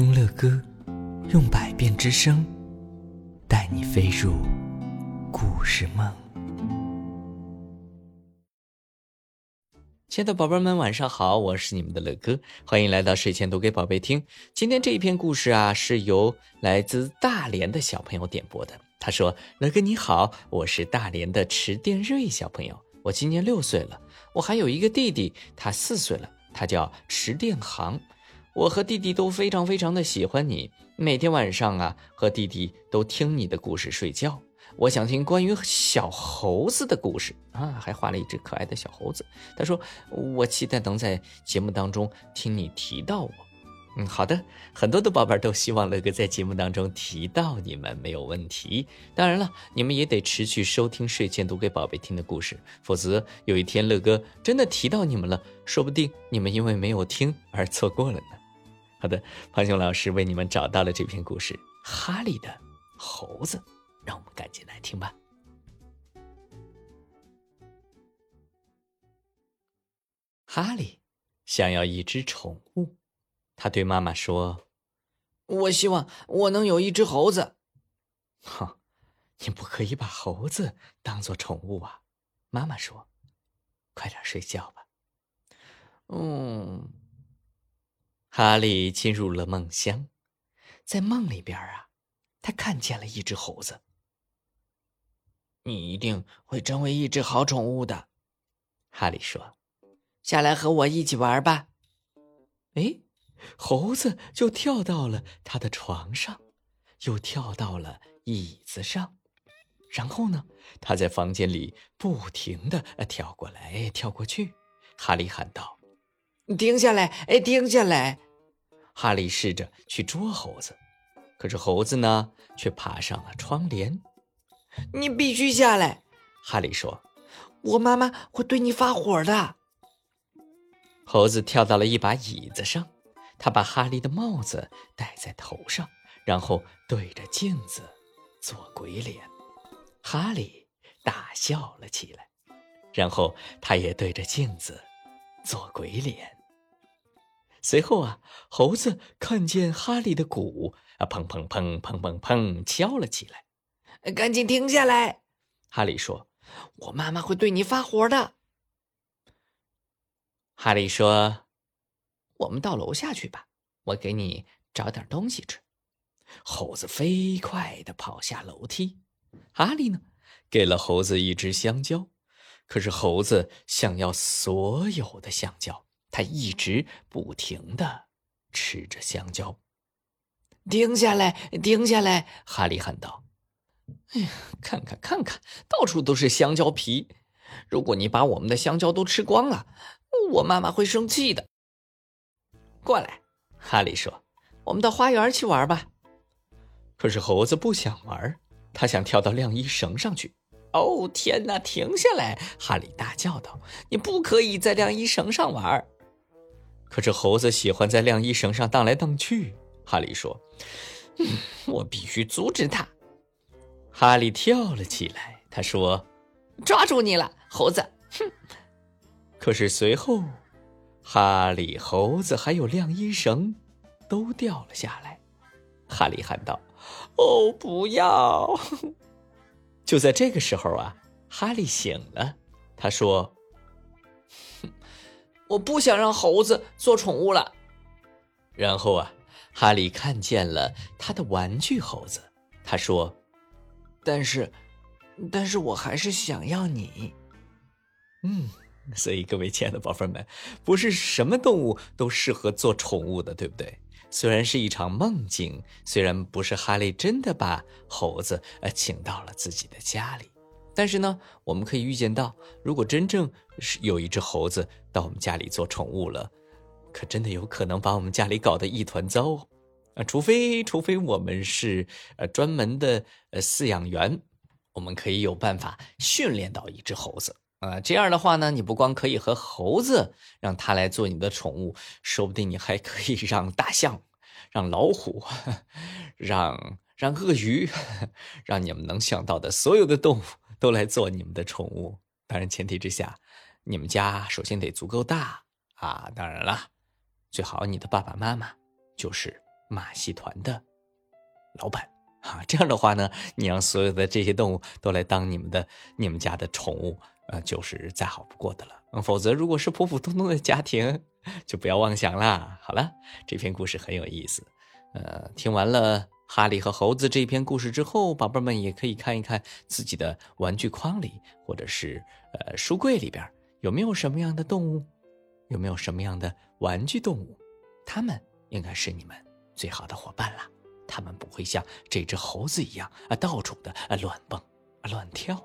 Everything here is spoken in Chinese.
听乐歌，用百变之声带你飞入故事梦。亲爱的宝贝们，晚上好，我是你们的乐哥，欢迎来到睡前读给宝贝听。今天这一篇故事啊，是由来自大连的小朋友点播的。他说：“乐哥你好，我是大连的池殿瑞小朋友，我今年六岁了，我还有一个弟弟，他四岁了，他叫池殿航。我和弟弟都非常非常的喜欢你，每天晚上啊，和弟弟都听你的故事睡觉。”我想听关于小猴子的故事啊，还画了一只可爱的小猴子。他说：“我期待能在节目当中听你提到我。”嗯，好的，很多的宝贝都希望乐哥在节目当中提到你们，没有问题。当然了，你们也得持续收听睡前读给宝贝听的故事，否则有一天乐哥真的提到你们了，说不定你们因为没有听而错过了呢。好的，胖熊老师为你们找到了这篇故事《哈利的猴子》。让我们赶紧来听吧。哈利想要一只宠物，他对妈妈说：“我希望我能有一只猴子。”“哼，你不可以把猴子当做宠物啊！”妈妈说：“快点睡觉吧。”嗯，哈利进入了梦乡，在梦里边啊，他看见了一只猴子。你一定会成为一只好宠物的，哈利说：“下来和我一起玩吧。”哎，猴子就跳到了他的床上，又跳到了椅子上，然后呢，他在房间里不停的跳过来跳过去。哈利喊道：“停下来！哎，停下来！”哈利试着去捉猴子，可是猴子呢，却爬上了窗帘。你必须下来，哈利说：“我妈妈会对你发火的。”猴子跳到了一把椅子上，他把哈利的帽子戴在头上，然后对着镜子做鬼脸。哈利大笑了起来，然后他也对着镜子做鬼脸。随后啊，猴子看见哈利的鼓啊，砰砰砰砰砰砰敲了起来。赶紧停下来，哈利说：“我妈妈会对你发火的。”哈利说：“我们到楼下去吧，我给你找点东西吃。”猴子飞快的跑下楼梯，哈利呢，给了猴子一只香蕉，可是猴子想要所有的香蕉，他一直不停的吃着香蕉。停下来，停下来！哈利喊道。哎呀，看看看看，到处都是香蕉皮。如果你把我们的香蕉都吃光了，我妈妈会生气的。过来，哈利说：“我们到花园去玩吧。”可是猴子不想玩，他想跳到晾衣绳上去。哦，天哪！停下来！哈利大叫道：“你不可以在晾衣绳上玩。”可是猴子喜欢在晾衣绳上荡来荡去。哈利说：“嗯，我必须阻止他。”哈利跳了起来，他说：“抓住你了，猴子！”哼！可是随后，哈利、猴子还有晾衣绳都掉了下来。哈利喊道：“哦，不要！” 就在这个时候啊，哈利醒了，他说：“ 我不想让猴子做宠物了。”然后啊，哈利看见了他的玩具猴子，他说。但是，但是我还是想要你。嗯，所以各位亲爱的宝贝们，不是什么动物都适合做宠物的，对不对？虽然是一场梦境，虽然不是哈利真的把猴子呃请到了自己的家里，但是呢，我们可以预见到，如果真正是有一只猴子到我们家里做宠物了，可真的有可能把我们家里搞得一团糟。啊，除非除非我们是呃专门的呃饲养员，我们可以有办法训练到一只猴子啊。这样的话呢，你不光可以和猴子让它来做你的宠物，说不定你还可以让大象、让老虎、让让鳄鱼、让你们能想到的所有的动物都来做你们的宠物。当然，前提之下，你们家首先得足够大啊。当然了，最好你的爸爸妈妈就是。马戏团的老板啊。这样的话呢，你让所有的这些动物都来当你们的、你们家的宠物，呃，就是再好不过的了。否则，如果是普普通通的家庭，就不要妄想啦。好了，这篇故事很有意思。呃，听完了哈利和猴子这篇故事之后，宝贝们也可以看一看自己的玩具筐里，或者是呃书柜里边有没有什么样的动物，有没有什么样的玩具动物，它们应该是你们最好的伙伴了。它们不会像这只猴子一样啊，到处的啊乱蹦啊乱跳。